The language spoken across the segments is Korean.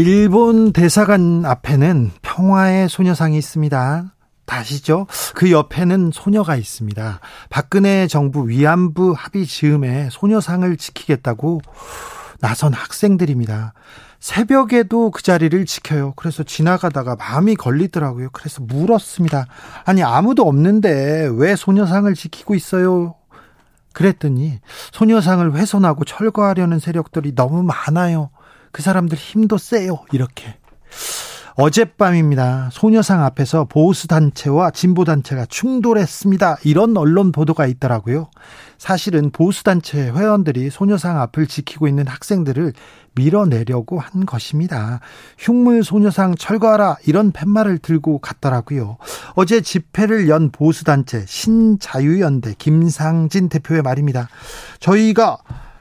일본 대사관 앞에는 평화의 소녀상이 있습니다. 다시죠. 그 옆에는 소녀가 있습니다. 박근혜 정부 위안부 합의 즈음에 소녀상을 지키겠다고 나선 학생들입니다. 새벽에도 그 자리를 지켜요. 그래서 지나가다가 마음이 걸리더라고요. 그래서 물었습니다. 아니, 아무도 없는데 왜 소녀상을 지키고 있어요? 그랬더니 소녀상을 훼손하고 철거하려는 세력들이 너무 많아요. 그 사람들 힘도 세요. 이렇게. 어젯밤입니다. 소녀상 앞에서 보수단체와 진보단체가 충돌했습니다. 이런 언론 보도가 있더라고요. 사실은 보수단체 회원들이 소녀상 앞을 지키고 있는 학생들을 밀어내려고 한 것입니다. 흉물 소녀상 철거하라 이런 팻말을 들고 갔더라고요. 어제 집회를 연 보수단체 신자유연대 김상진 대표의 말입니다. 저희가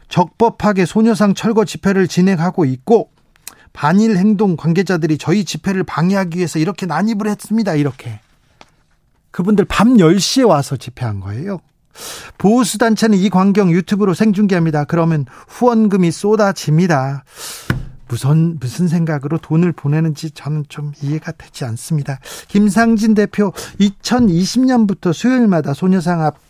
적법하게 소녀상 철거 집회를 진행하고 있고 반일 행동 관계자들이 저희 집회를 방해하기 위해서 이렇게 난입을 했습니다. 이렇게. 그분들 밤 10시에 와서 집회한 거예요. 보수단체는 이 광경 유튜브로 생중계합니다. 그러면 후원금이 쏟아집니다. 무슨, 무슨 생각으로 돈을 보내는지 저는 좀 이해가 되지 않습니다. 김상진 대표 2020년부터 수요일마다 소녀상 앞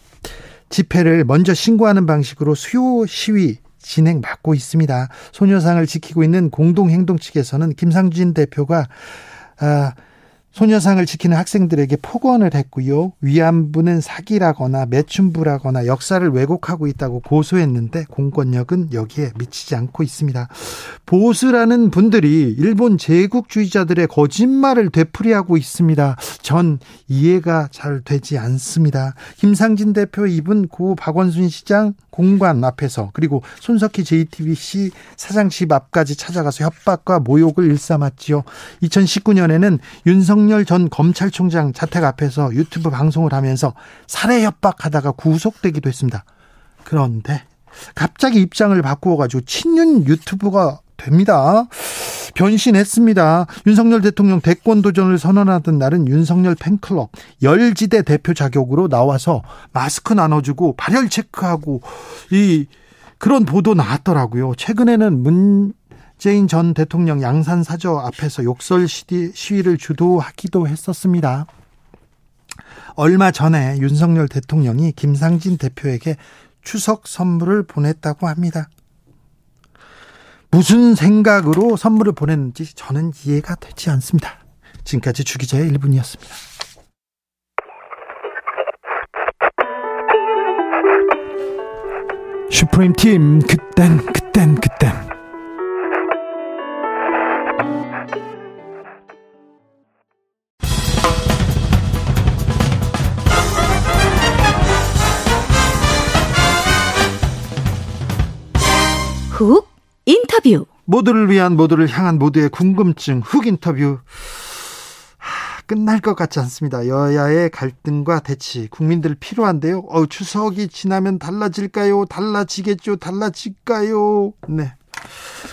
집회를 먼저 신고하는 방식으로 수요 시위 진행 맡고 있습니다. 소녀상을 지키고 있는 공동행동 측에서는 김상진 대표가 아, 소녀상을 지키는 학생들에게 폭언을 했고요. 위안부는 사기라거나 매춘부라거나 역사를 왜곡하고 있다고 고소했는데 공권력은 여기에 미치지 않고 있습니다. 보수라는 분들이 일본 제국주의자들의 거짓말을 되풀이하고 있습니다. 전 이해가 잘 되지 않습니다. 김상진 대표 입은 고 박원순 시장 공관 앞에서 그리고 손석희 JTBC 사장 집 앞까지 찾아가서 협박과 모욕을 일삼았지요. 2019년에는 윤석 열 전 검찰총장 자택 앞에서 유튜브 방송을 하면서 살해 협박하다가 구속되기도 했습니다. 그런데 갑자기 입장을 바꾸어 가지고 친윤 유튜브가 됩니다. 변신했습니다. 윤석열 대통령 대권 도전을 선언하던 날은 윤석열 팬클럽 열지대 대표 자격으로 나와서 마스크 나눠주고 발열 체크하고 이 그런 보도 나왔더라고요. 최근에는 문 재인 전 대통령 양산 사저 앞에서 욕설 시위를 주도하기도 했었습니다. 얼마 전에 윤석열 대통령이 김상진 대표에게 추석 선물을 보냈다고 합니다. 무슨 생각으로 선물을 보냈는지 저는 이해가 되지 않습니다. 지금까지 주기자의 1분이었습니다. 슈프림 팀 그땐 그땐 그땐 훅 인터뷰. 모두를 위한 모두를 향한 모두의 궁금증 훅 인터뷰. 하, 끝날 것 같지 않습니다. 여야의 갈등과 대치 국민들 필요한데요. 어, 추석이 지나면 달라질까요? 달라지겠죠? 달라질까요? 네.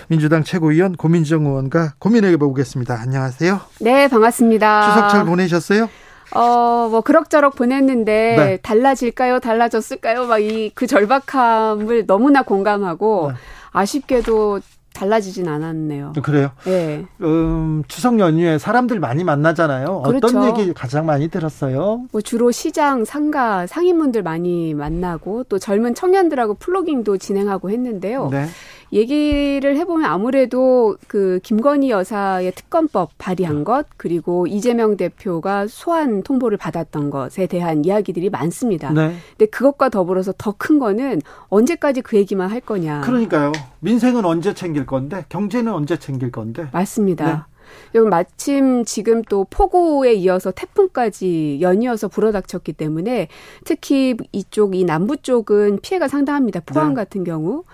민주당 최고위원 고민정 의원과 고민해 보겠습니다. 안녕하세요. 네, 반갑습니다. 추석 잘 보내셨어요? 어, 뭐, 그럭저럭 보냈는데, 네. 달라질까요? 달라졌을까요? 막 이, 그 절박함을 너무나 공감하고, 네. 아쉽게도 달라지진 않았네요. 그래요? 네. 음, 추석 연휴에 사람들 많이 만나잖아요. 그렇죠. 어떤 얘기 가장 많이 들었어요? 뭐 주로 시장, 상가, 상인분들 많이 만나고 또 젊은 청년들하고 플로깅도 진행하고 했는데요. 네. 얘기를 해보면 아무래도 그 김건희 여사의 특검법 발의한 것 그리고 이재명 대표가 소환 통보를 받았던 것에 대한 이야기들이 많습니다. 네. 근데 그것과 더불어서 더 큰 거는 언제까지 그 얘기만 할 거냐. 그러니까요. 민생은 언제 챙길 건데 경제는 언제 챙길 건데. 맞습니다. 네. 여러분 마침 지금 또 폭우에 이어서 태풍까지 연이어서 불어닥쳤기 때문에 특히 이쪽 이 남부 쪽은 피해가 상당합니다. 포항 네. 같은 경우.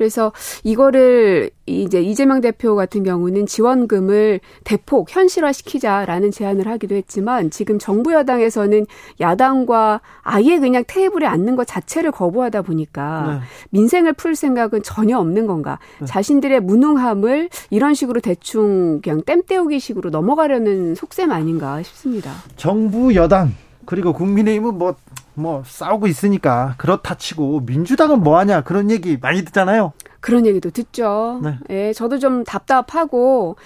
그래서 이거를 이제 이재명 대표 같은 경우는 지원금을 대폭 현실화시키자라는 제안을 하기도 했지만 지금 정부 여당에서는 야당과 아예 그냥 테이블에 앉는 것 자체를 거부하다 보니까 네. 민생을 풀 생각은 전혀 없는 건가? 네. 자신들의 무능함을 이런 식으로 대충 그냥 땜 때우기 식으로 넘어가려는 속셈 아닌가 싶습니다. 정부 여당 그리고 국민의힘은 뭐 뭐 싸우고 있으니까 그렇다 치고 민주당은 뭐 하냐 그런 얘기 많이 듣잖아요. 그런 얘기도 듣죠. 네. 예, 저도 좀 답답하고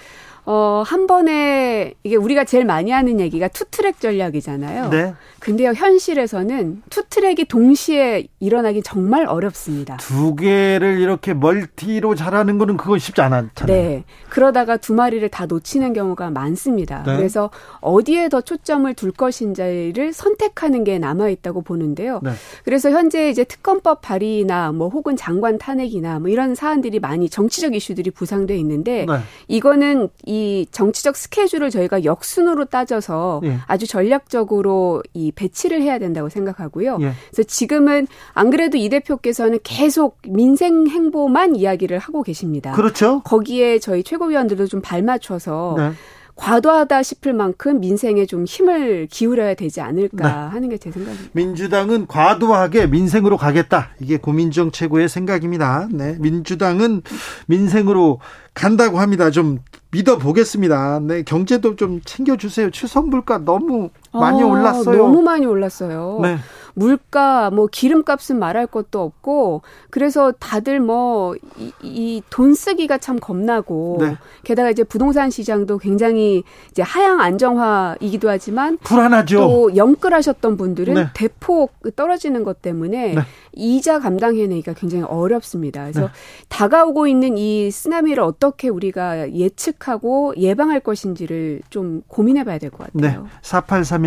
어, 한 번에 이게 우리가 제일 많이 하는 얘기가 투트랙 전략이잖아요. 네. 근데요, 현실에서는 투트랙이 동시에 일어나기 정말 어렵습니다. 두 개를 이렇게 멀티로 잘하는 거는 그건 쉽지 않잖아요. 네. 그러다가 두 마리를 다 놓치는 경우가 많습니다. 네. 그래서 어디에 더 초점을 둘 것인지를 선택하는 게 남아 있다고 보는데요. 네. 그래서 현재 이제 특검법 발의나 뭐 혹은 장관 탄핵이나 뭐 이런 사안들이 많이 정치적 이슈들이 부상돼 있는데 네. 이거는 이 정치적 스케줄을 저희가 역순으로 따져서 예. 아주 전략적으로 이 배치를 해야 된다고 생각하고요. 예. 그래서 지금은 안 그래도 이 대표께서는 계속 민생 행보만 이야기를 하고 계십니다. 그렇죠. 거기에 저희 최고위원들도 좀 발맞춰서 네. 과도하다 싶을 만큼 민생에 좀 힘을 기울여야 되지 않을까 네. 하는 게 제 생각입니다. 민주당은 과도하게 민생으로 가겠다. 이게 고민정 최고의 생각입니다. 네. 민주당은 민생으로 간다고 합니다. 좀 믿어보겠습니다. 네. 경제도 좀 챙겨주세요. 추석 물가 너무 많이 아, 올랐어요. 너무 많이 올랐어요. 네. 물가, 뭐 기름값은 말할 것도 없고 그래서 다들 뭐 이 돈 쓰기가 참 겁나고 네. 게다가 이제 부동산 시장도 굉장히 이제 하향 안정화이기도 하지만 불안하죠. 또 영끌하셨던 분들은 네. 대폭 떨어지는 것 때문에 네. 이자 감당해내기가 굉장히 어렵습니다. 그래서 네. 다가오고 있는 이 쓰나미를 어떻게 우리가 예측하고 예방할 것인지를 좀 고민해봐야 될 것 같아요. 네.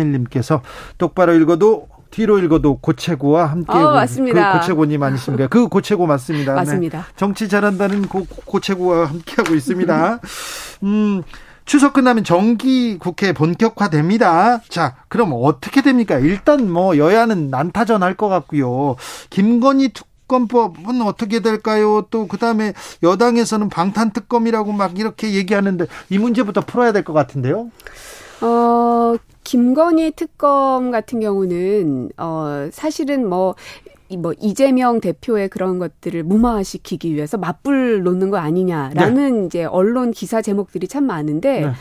4831님께서 똑바로 읽어도 뒤로 읽어도 고채고와 함께 어, 맞습니다. 그 고채고님 아니십니까? 그 고채고 맞습니다. 맞습니다. 네. 정치 잘한다는 고, 고채고와 함께하고 있습니다. 음. 추석 끝나면 정기 국회 본격화됩니다. 자, 그럼 어떻게 됩니까? 일단 뭐 여야는 난타전 할 것 같고요. 김건희 특검법은 어떻게 될까요? 또 그다음에 여당에서는 방탄 특검이라고 막 이렇게 얘기하는데 이 문제부터 풀어야 될 것 같은데요. 어, 김건희 특검 같은 경우는 어 사실은 뭐뭐 이재명 대표의 그런 것들을 무마시키기 위해서 맞불 놓는 거 아니냐라는 네. 이제 언론 기사 제목들이 참 많은데 네.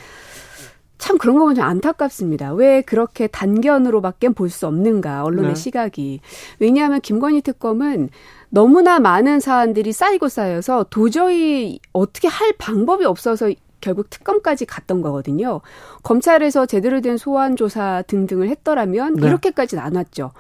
참 그런 거 보면 좀 안타깝습니다. 왜 그렇게 단견으로밖에 볼 수 없는가 언론의 네. 시각이. 왜냐하면 김건희 특검은 너무나 많은 사안들이 쌓이고 쌓여서 도저히 어떻게 할 방법이 없어서 결국 특검까지 갔던 거거든요. 검찰에서 제대로 된 소환 조사 등등을 했더라면 네. 이렇게까지 나눴죠.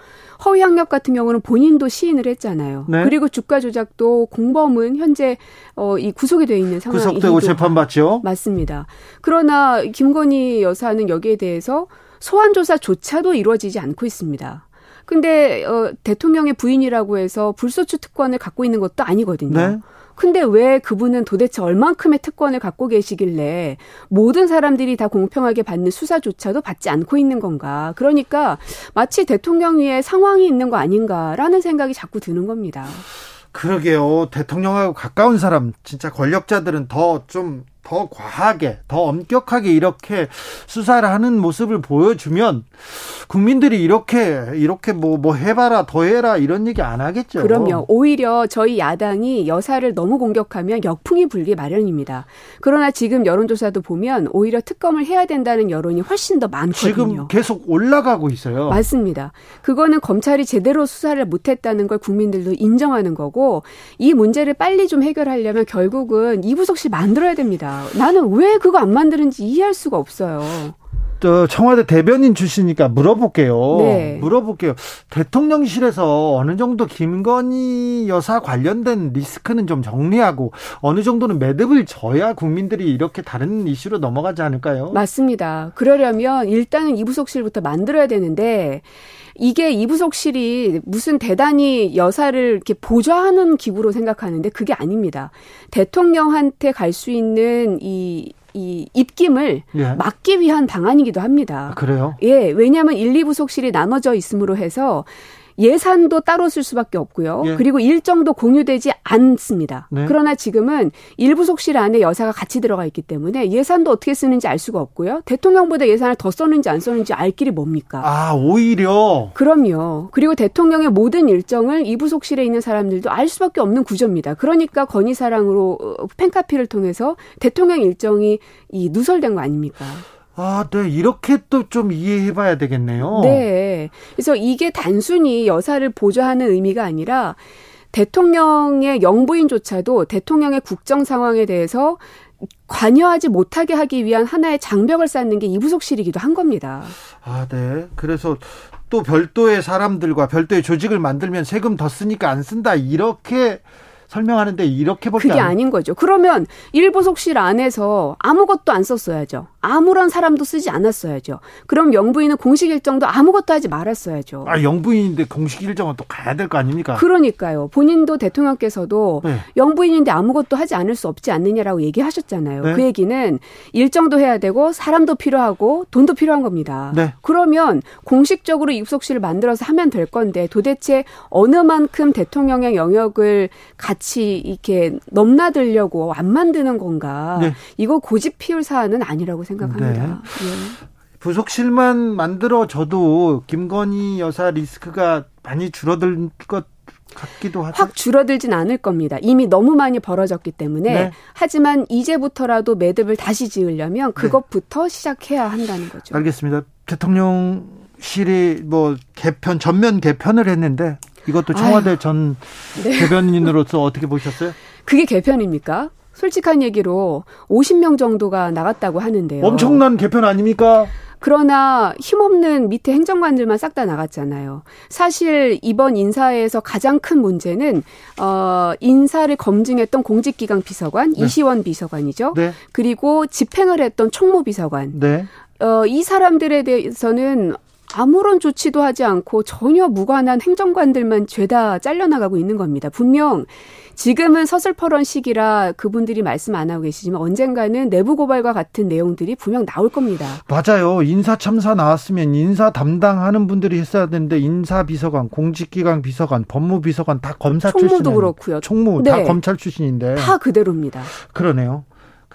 허위 학력 같은 경우는 본인도 시인을 했잖아요. 네. 그리고 주가 조작도 공범은 현재 어, 이 구속이 돼 있는 상황이고 구속되고 재판받죠. 맞습니다. 그러나 김건희 여사는 여기에 대해서 소환 조사조차도 이루어지지 않고 있습니다. 근데 어, 대통령의 부인이라고 해서 불소추 특권을 갖고 있는 것도 아니거든요. 네. 근데 왜 그분은 도대체 얼만큼의 특권을 갖고 계시길래 모든 사람들이 다 공평하게 받는 수사조차도 받지 않고 있는 건가. 그러니까 마치 대통령 위에 상황이 있는 거 아닌가라는 생각이 자꾸 드는 겁니다. 그러게요. 대통령하고 가까운 사람, 진짜 권력자들은 더좀 더 과하게, 더 엄격하게 이렇게 수사를 하는 모습을 보여주면 국민들이 이렇게 이렇게 뭐뭐 뭐 해봐라, 더 해라 이런 얘기 안 하겠죠. 그럼요. 오히려 저희 야당이 여사를 너무 공격하면 역풍이 불기 마련입니다. 그러나 지금 여론조사도 보면 오히려 특검을 해야 된다는 여론이 훨씬 더 많거든요. 지금 계속 올라가고 있어요. 맞습니다. 그거는 검찰이 제대로 수사를 못했다는 걸 국민들도 인정하는 거고 이 문제를 빨리 좀 해결하려면 결국은 이부석실 만들어야 됩니다. 나는 왜 그거 안 만드는지 이해할 수가 없어요. 저 청와대 대변인 출신이니까 물어볼게요. 네. 물어볼게요. 대통령실에서 어느 정도 김건희 여사 관련된 리스크는 좀 정리하고 어느 정도는 매듭을 져야 국민들이 이렇게 다른 이슈로 넘어가지 않을까요? 맞습니다. 그러려면 일단은 이부속실부터 만들어야 되는데 이게 이부속실이 무슨 대단히 여사를 이렇게 보좌하는 기구로 생각하는데 그게 아닙니다. 대통령한테 갈 수 있는 이, 이 입김을 예. 막기 위한 방안이기도 합니다. 아, 그래요? 예, 왜냐하면 1, 2부 속실이 나눠져 있음으로 해서 예산도 따로 쓸 수밖에 없고요. 예. 그리고 일정도 공유되지 않습니다. 네. 그러나 지금은 일부속실 안에 여사가 같이 들어가 있기 때문에 예산도 어떻게 쓰는지 알 수가 없고요. 대통령보다 예산을 더 썼는지 안 썼는지 알 길이 뭡니까? 아, 오히려. 그럼요. 그리고 대통령의 모든 일정을 이부속실에 있는 사람들도 알 수밖에 없는 구조입니다. 그러니까 건의사랑으로 어, 팬카피를 통해서 대통령 일정이 이 누설된 거 아닙니까? 아, 네. 이렇게 또 좀 이해해 봐야 되겠네요. 네. 그래서 이게 단순히 여사를 보좌하는 의미가 아니라 대통령의 영부인조차도 대통령의 국정 상황에 대해서 관여하지 못하게 하기 위한 하나의 장벽을 쌓는 게 이부속실이기도 한 겁니다. 아, 네. 그래서 또 별도의 사람들과 별도의 조직을 만들면 세금 더 쓰니까 안 쓴다. 이렇게 설명하는데 이렇게밖에 그게 안... 닌 거죠. 그러면 일부속실 안에서 아무것도 안 썼어야죠. 아무런 사람도 쓰지 않았어야죠. 그럼 영부인은 공식 일정도 아무것도 하지 말았어야죠. 아, 영부인인데 공식 일정은 또 가야 될 거 아닙니까? 그러니까요. 본인도 대통령께서도 네. 영부인인데 아무것도 하지 않을 수 없지 않느냐라고 얘기하셨잖아요. 네. 그 얘기는 일정도 해야 되고 사람도 필요하고 돈도 필요한 겁니다. 네. 그러면 공식적으로 입속실을 만들어서 하면 될 건데 도대체 어느 만큼 대통령의 영역을 같이 이렇게 넘나들려고 안 만드는 건가? 네. 이거 고집 피울 사안은 아니라고 생각합니다. 네. 예. 부속실만 만들어져도 김건희 여사 리스크가 많이 줄어들 것 같기도 하죠. 확 줄어들진 않을 겁니다. 이미 너무 많이 벌어졌기 때문에. 네. 하지만 이제부터라도 매듭을 다시 지으려면 네. 그것부터 네. 시작해야 한다는 거죠. 알겠습니다. 대통령실이 뭐 개편 전면 개편을 했는데 이것도 청와대 아유. 전 네. 대변인으로서 어떻게 보셨어요? 그게 개편입니까? 솔직한 얘기로 50명 정도가 나갔다고 하는데요. 엄청난 개편 아닙니까? 그러나 힘없는 밑에 행정관들만 싹 다 나갔잖아요. 사실 이번 인사에서 가장 큰 문제는 어 인사를 검증했던 공직기강 비서관 네. 이시원 비서관이죠. 네. 그리고 집행을 했던 총무 비서관. 네. 어 이 사람들에 대해서는 아무런 조치도 하지 않고 전혀 무관한 행정관들만 죄다 잘려나가고 있는 겁니다. 분명 지금은 서슬퍼런 시기라 그분들이 말씀 안 하고 계시지만 언젠가는 내부 고발과 같은 내용들이 분명 나올 겁니다. 맞아요. 인사 참사 나왔으면 인사 담당하는 분들이 했어야 되는데 인사 비서관, 공직기강 비서관, 법무 비서관 다 검사 출신. 총무도 그렇고요. 총무 네. 다 검찰 출신인데. 다 그대로입니다. 그러네요.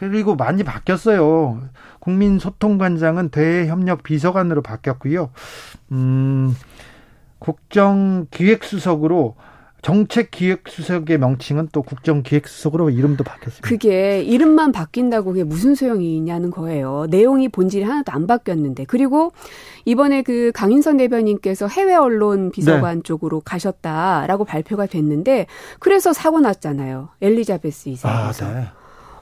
그리고 많이 바뀌었어요. 국민소통관장은 대협력 비서관으로 바뀌었고요. 음, 국정기획수석으로 정책기획수석의 명칭은 또 국정기획수석으로 이름도 바뀌었습니다. 그게 이름만 바뀐다고 그게 무슨 소용이 있냐는 거예요. 내용이 본질이 하나도 안 바뀌었는데. 그리고 이번에 그 강인선 대변인께서 해외 언론 비서관 네. 쪽으로 가셨다라고 발표가 됐는데 그래서 사고 났잖아요. 엘리자베스 이사에서. 아, 네.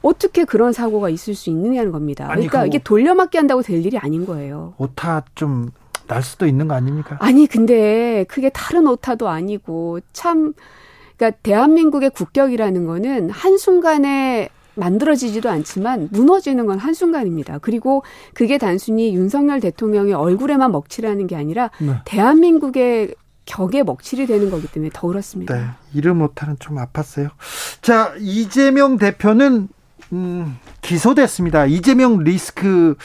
어떻게 그런 사고가 있을 수 있느냐는 겁니다. 아니, 그러니까 이게 돌려막기 한다고 될 일이 아닌 거예요. 오타 좀 날 수도 있는 거 아닙니까? 아니 근데 그게 다른 오타도 아니고 참 그러니까 대한민국의 국격이라는 거는 한순간에 만들어지지도 않지만 무너지는 건 한순간입니다. 그리고 그게 단순히 윤석열 대통령의 얼굴에만 먹칠하는 게 아니라 네. 대한민국의 격에 먹칠이 되는 거기 때문에 더 그렇습니다. 네. 이름 못하는 좀 아팠어요. 자, 이재명 대표는 음, 기소됐습니다. 이재명 리스크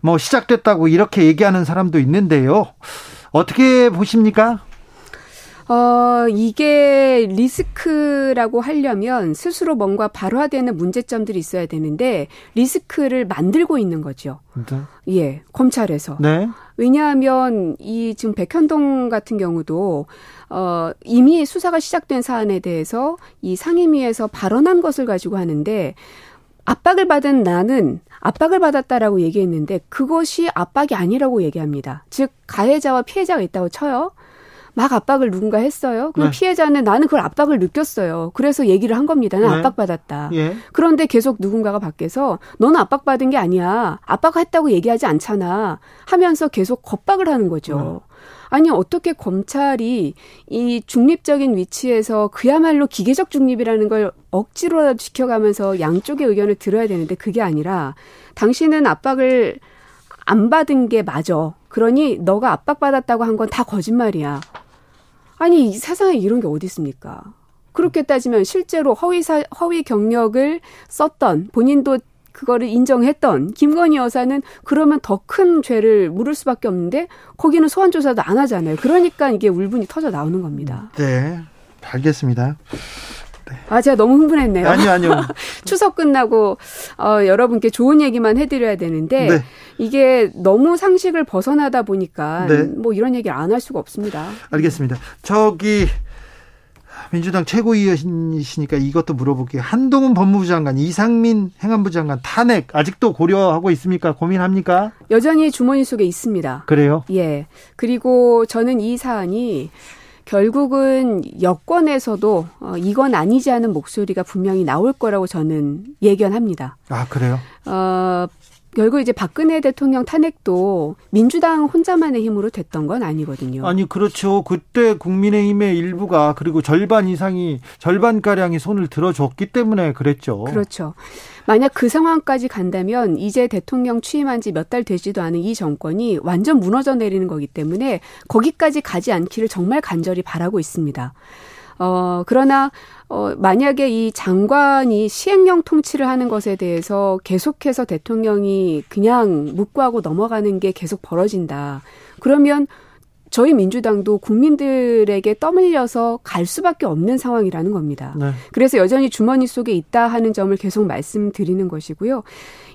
뭐 시작됐다고 이렇게 얘기하는 사람도 있는데요. 어떻게 보십니까? 어, 이게 리스크라고 하려면 스스로 뭔가 발화되는 문제점들이 있어야 되는데 리스크를 만들고 있는 거죠. 네. 예, 검찰에서. 네. 왜냐하면 이 지금 백현동 같은 경우도 어, 이미 수사가 시작된 사안에 대해서 이 상임위에서 발언한 것을 가지고 하는데 압박을 받은 나는 압박을 받았다라고 얘기했는데 그것이 압박이 아니라고 얘기합니다. 즉 가해자와 피해자가 있다고 쳐요. 막 압박을 누군가 했어요. 그 네. 피해자는 나는 그걸 압박을 느꼈어요. 그래서 얘기를 한 겁니다. 나는 네. 압박받았다. 예. 그런데 계속 누군가가 밖에서 너는 압박받은 게 아니야. 압박했다고 얘기하지 않잖아. 하면서 계속 겁박을 하는 거죠. 어. 아니 어떻게 검찰이 이 중립적인 위치에서 그야말로 기계적 중립이라는 걸 억지로라도 지켜가면서 양쪽의 의견을 들어야 되는데 그게 아니라 당신은 압박을 안 받은 게 맞아. 그러니 너가 압박받았다고 한 건 다 거짓말이야. 아니 이 세상에 이런 게 어디 있습니까? 그렇게 따지면 실제로 허위 사, 허위 경력을 썼던 본인도 그거를 인정했던 김건희 여사는 그러면 더 큰 죄를 물을 수밖에 없는데 거기는 소환 조사도 안 하잖아요. 그러니까 이게 울분이 터져 나오는 겁니다. 네. 알겠습니다. 네. 아, 제가 너무 흥분했네요. 아니요, 아니요. 추석 끝나고, 어, 여러분께 좋은 얘기만 해드려야 되는데, 네. 이게 너무 상식을 벗어나다 보니까, 네. 뭐 이런 얘기를 안 할 수가 없습니다. 알겠습니다. 저기, 민주당 최고위원이시니까 이것도 물어볼게요. 한동훈 법무부 장관, 이상민 행안부 장관 탄핵 아직도 고려하고 있습니까? 고민합니까? 여전히 주머니 속에 있습니다. 그래요? 예. 그리고 저는 이 사안이 결국은 여권에서도 어, 이건 아니지 않은 목소리가 분명히 나올 거라고 저는 예견합니다. 아 그래요? 어, 결국 이제 박근혜 대통령 탄핵도 민주당 혼자만의 힘으로 됐던 건 아니거든요. 아니 그렇죠. 그때 국민의힘의 일부가 그리고 절반 이상이 절반 가량이 손을 들어줬기 때문에 그랬죠. 그렇죠. 만약 그 상황까지 간다면 이제 대통령 취임한 지 몇 달 되지도 않은 이 정권이 완전 무너져 내리는 거기 때문에 거기까지 가지 않기를 정말 간절히 바라고 있습니다. 어, 그러나, 어, 만약에 이 장관이 시행령 통치를 하는 것에 대해서 계속해서 대통령이 그냥 묵과하고 넘어가는 게 계속 벌어진다. 그러면 저희 민주당도 국민들에게 떠밀려서 갈 수밖에 없는 상황이라는 겁니다. 네. 그래서 여전히 주머니 속에 있다 하는 점을 계속 말씀드리는 것이고요.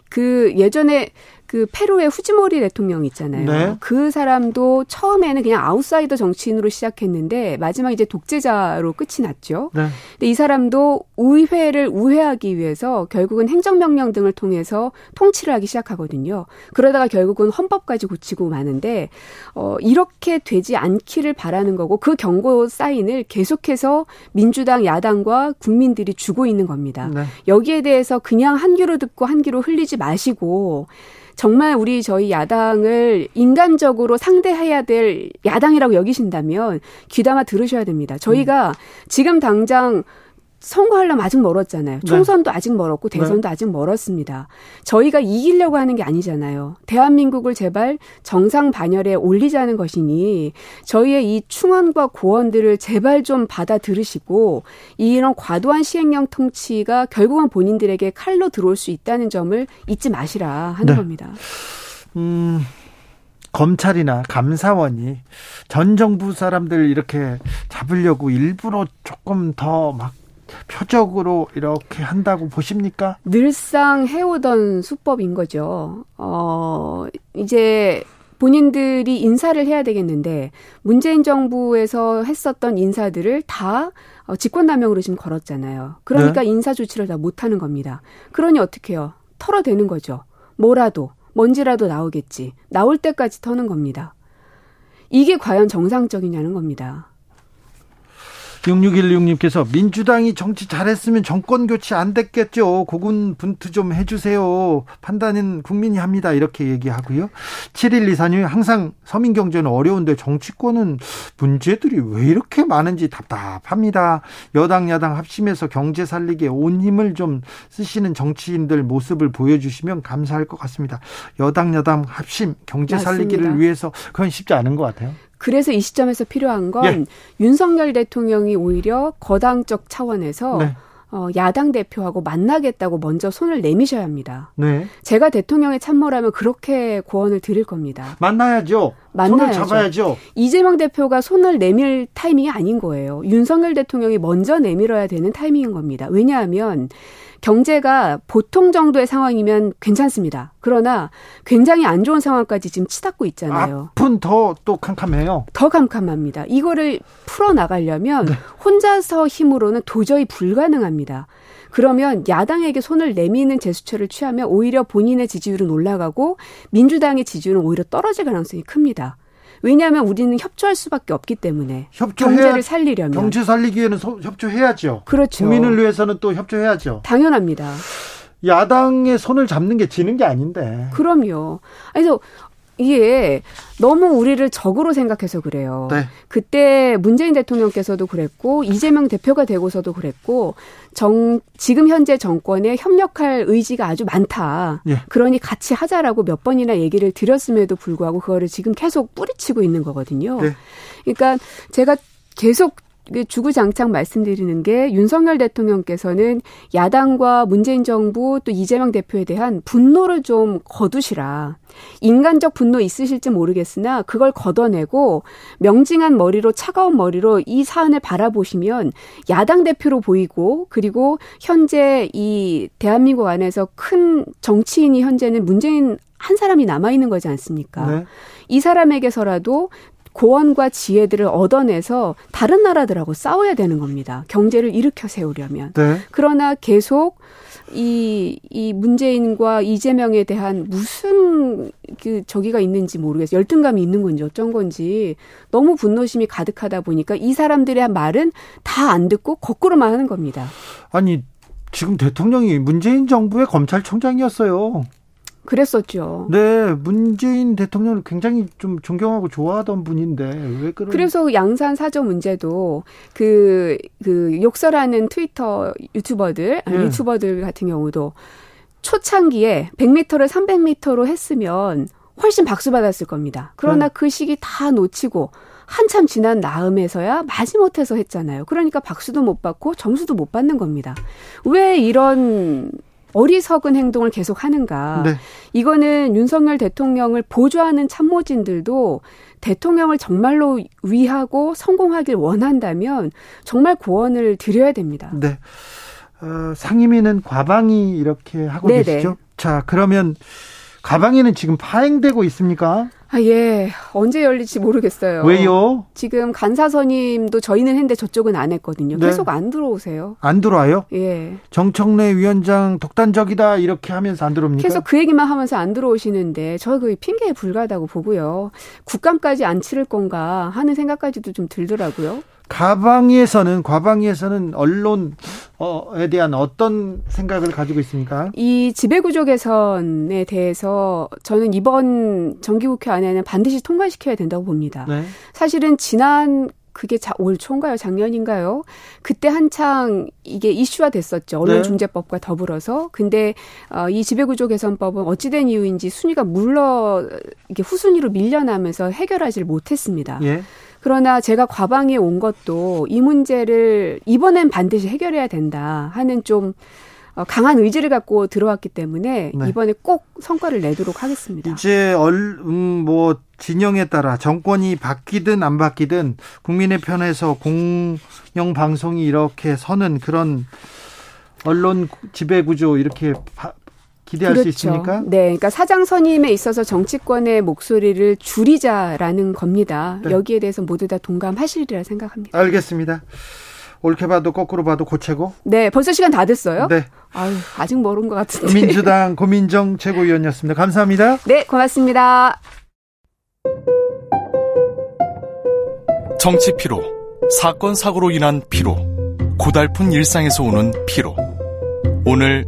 그 예전에 그 페루의 후지모리 대통령 있잖아요. 네. 그 사람도 처음에는 그냥 아웃사이더 정치인으로 시작했는데 마지막 이제 독재자로 끝이 났죠. 네. 근데 이 사람도 의회를 우회하기 위해서 결국은 행정명령 등을 통해서 통치를 하기 시작하거든요. 그러다가 결국은 헌법까지 고치고 마는데 어 이렇게 되지 않기를 바라는 거고 그 경고 사인을 계속해서 민주당 야당과 국민들이 주고 있는 겁니다. 네. 여기에 대해서 그냥 한 귀로 듣고 한 귀로 흘리지 마시고 정말 우리 저희 야당을 인간적으로 상대해야 될 야당이라고 여기신다면 귀담아 들으셔야 됩니다. 저희가 음. 지금 당장 선거하려면 아직 멀었잖아요. 네. 총선도 네. 아직 멀었고 대선도 네. 아직 멀었습니다. 저희가 이기려고 하는 게 아니잖아요. 대한민국을 제발 정상 반열에 올리자는 것이니 저희의 이 충원과 고원들을 제발 좀 받아 들으시고 이런 과도한 시행령 통치가 결국은 본인들에게 칼로 들어올 수 있다는 점을 잊지 마시라 하는 네. 겁니다. 음. 검찰이나 감사원이 전 정부 사람들 이렇게 잡으려고 일부러 조금 더막 표적으로 이렇게 한다고 보십니까? 늘상 해오던 수법인 거죠. 어, 이제 본인들이 인사를 해야 되겠는데 문재인 정부에서 했었던 인사들을 다 어, 직권남용으로 지금 걸었잖아요. 그러니까 네. 인사 조치를 다 못하는 겁니다. 그러니 어떻게 해요? 털어대는 거죠. 뭐라도 먼지라도 나오겠지. 나올 때까지 터는 겁니다. 이게 과연 정상적이냐는 겁니다. 6616님께서 민주당이 정치 잘했으면 정권 교체 안 됐겠죠. 고군 분투 좀 해주세요. 판단은 국민이 합니다. 이렇게 얘기하고요. 7124님 항상 서민 경제는 어려운데 정치권은 문제들이 왜 이렇게 많은지 답답합니다. 여당 야당 합심해서 경제 살리기에 온 힘을 좀 쓰시는 정치인들 모습을 보여주시면 감사할 것 같습니다. 여당 야당 합심 경제 맞습니다. 살리기를 위해서 그건 쉽지 않은 것 같아요. 그래서 이 시점에서 필요한 건 예. 윤석열 대통령이 오히려 거당적 차원에서 네. 어, 야당 대표하고 만나겠다고 먼저 손을 내미셔야 합니다. 네. 제가 대통령의 참모라면 그렇게 고언을 드릴 겁니다. 만나야죠. 만나야죠. 손을 잡아야죠. 이재명 대표가 손을 내밀 타이밍이 아닌 거예요. 윤석열 대통령이 먼저 내밀어야 되는 타이밍인 겁니다. 왜냐하면 경제가 보통 정도의 상황이면 괜찮습니다. 그러나 굉장히 안 좋은 상황까지 지금 치닫고 있잖아요. 앞은 더 또 캄캄해요. 더 캄캄합니다. 이거를 풀어 나가려면 네. 혼자서 힘으로는 도저히 불가능합니다. 그러면 야당에게 손을 내미는 제스처를 취하면 오히려 본인의 지지율은 올라가고 민주당의 지지율은 오히려 떨어질 가능성이 큽니다. 왜냐하면 우리는 협조할 수밖에 없기 때문에 협조해야, 경제를 살리려면 경제 살리기 에는 소, 협조해야죠. 그렇죠. 국민을 위해서는 또 협조해야죠. 당연합니다. 야당의 손을 잡는 게 지는 게 아닌데. 그럼요. 그래서 이게 너무 우리를 적으로 생각해서 그래요. 네. 그때 문재인 대통령께서도 그랬고 이재명 대표가 되고서도 그랬고 정 지금 현재 정권에 협력할 의지가 아주 많다. 예. 그러니 같이 하자라고 몇 번이나 얘기를 드렸음에도 불구하고 그거를 지금 계속 뿌리치고 있는 거거든요. 네. 그러니까 제가 계속 주구장창 말씀드리는 게 윤석열 대통령께서는 야당과 문재인 정부 또 이재명 대표에 대한 분노를 좀 거두시라. 인간적 분노 있으실지 모르겠으나 그걸 걷어내고 명징한 머리로 차가운 머리로 이 사안을 바라보시면 야당 대표로 보이고 그리고 현재 이 대한민국 안에서 큰 정치인이 현재는 문재인 한 사람이 남아 있는 거지 않습니까? 네. 이 사람에게서라도 고원과 지혜들을 얻어내서 다른 나라들하고 싸워야 되는 겁니다. 경제를 일으켜 세우려면. 네. 그러나 계속 이, 이 문재인과 이재명에 대한 무슨 그 저기가 있는지 모르겠어요. 열등감이 있는 건지 어쩐 건지 너무 분노심이 가득하다 보니까 이 사람들의 말은 다 안 듣고 거꾸로만 하는 겁니다. 아니, 지금 대통령이 문재인 정부의 검찰총장이었어요. 그랬었죠. 네, 문재인 대통령을 굉장히 좀 존경하고 좋아하던 분인데 왜 그런? 그래서 양산 사저 문제도 그, 그 욕설하는 트위터 유튜버들, 아니, 네. 유튜버들 같은 경우도 초창기에 100m를 300m로 했으면 훨씬 박수 받았을 겁니다. 그러나 네. 그 시기 다 놓치고 한참 지난 다음에서야 마지못해서 했잖아요. 그러니까 박수도 못 받고 점수도 못 받는 겁니다. 왜 이런 어리석은 행동을 계속 하는가. 네. 이거는 윤석열 대통령을 보조하는 참모진들도 대통령을 정말로 위하고 성공하길 원한다면 정말 고언을 드려야 됩니다. 네. 어, 상임위는 과방이 이렇게 하고 네네. 계시죠? 자, 그러면 과방위는 지금 파행되고 있습니까? 아, 예. 언제 열릴지 모르겠어요. 왜요? 지금 간사 선임도 저희는 했는데 저쪽은 안 했거든요. 네. 계속 안 들어오세요. 안 들어와요? 예. 정청래 위원장 독단적이다 이렇게 하면서 안 들어옵니까? 계속 그 얘기만 하면서 안 들어오시는데 저 그 핑계에 불과하다고 보고요. 국감까지 안 치를 건가 하는 생각까지도 좀 들더라고요. 가방위에서는 과방위에서는 언론에 대한 어떤 생각을 가지고 있습니까? 이 지배구조 개선에 대해서 저는 이번 정기국회 안에는 반드시 통과시켜야 된다고 봅니다. 네. 사실은 지난 그게 자, 올 초인가요? 작년인가요? 그때 한창 이게 이슈화 됐었죠. 언론중재법과 더불어서. 근데 어, 이 지배구조 개선법은 어찌된 이유인지 순위가 물러 이게 후순위로 밀려나면서 해결하지를 못했습니다. 예. 그러나 제가 과방에 온 것도 이 문제를 이번엔 반드시 해결해야 된다 하는 좀 어, 강한 의지를 갖고 들어왔기 때문에 네. 이번에 꼭 성과를 내도록 하겠습니다. 이제 얼, 음, 뭐 진영에 따라 정권이 바뀌든 안 바뀌든 국민의 편에서 공영 방송이 이렇게 서는 그런 언론 지배 구조 이렇게 기대할 그렇죠. 수 있습니까? 네, 그러니까 사장 선임에 있어서 정치권의 목소리를 줄이자라는 겁니다. 네. 여기에 대해서 모두 다 동감하시리라 생각합니다. 알겠습니다. 옳게 봐도 거꾸로 봐도 고체고. 네, 벌써 시간 다 됐어요? 네. 아유, 아직 멀은 것 같은데. 민주당 고민정 최고위원이었습니다. 감사합니다. 네, 고맙습니다. 정치 피로, 사건 사고로 인한 피로, 고달픈 일상에서 오는 피로. 오늘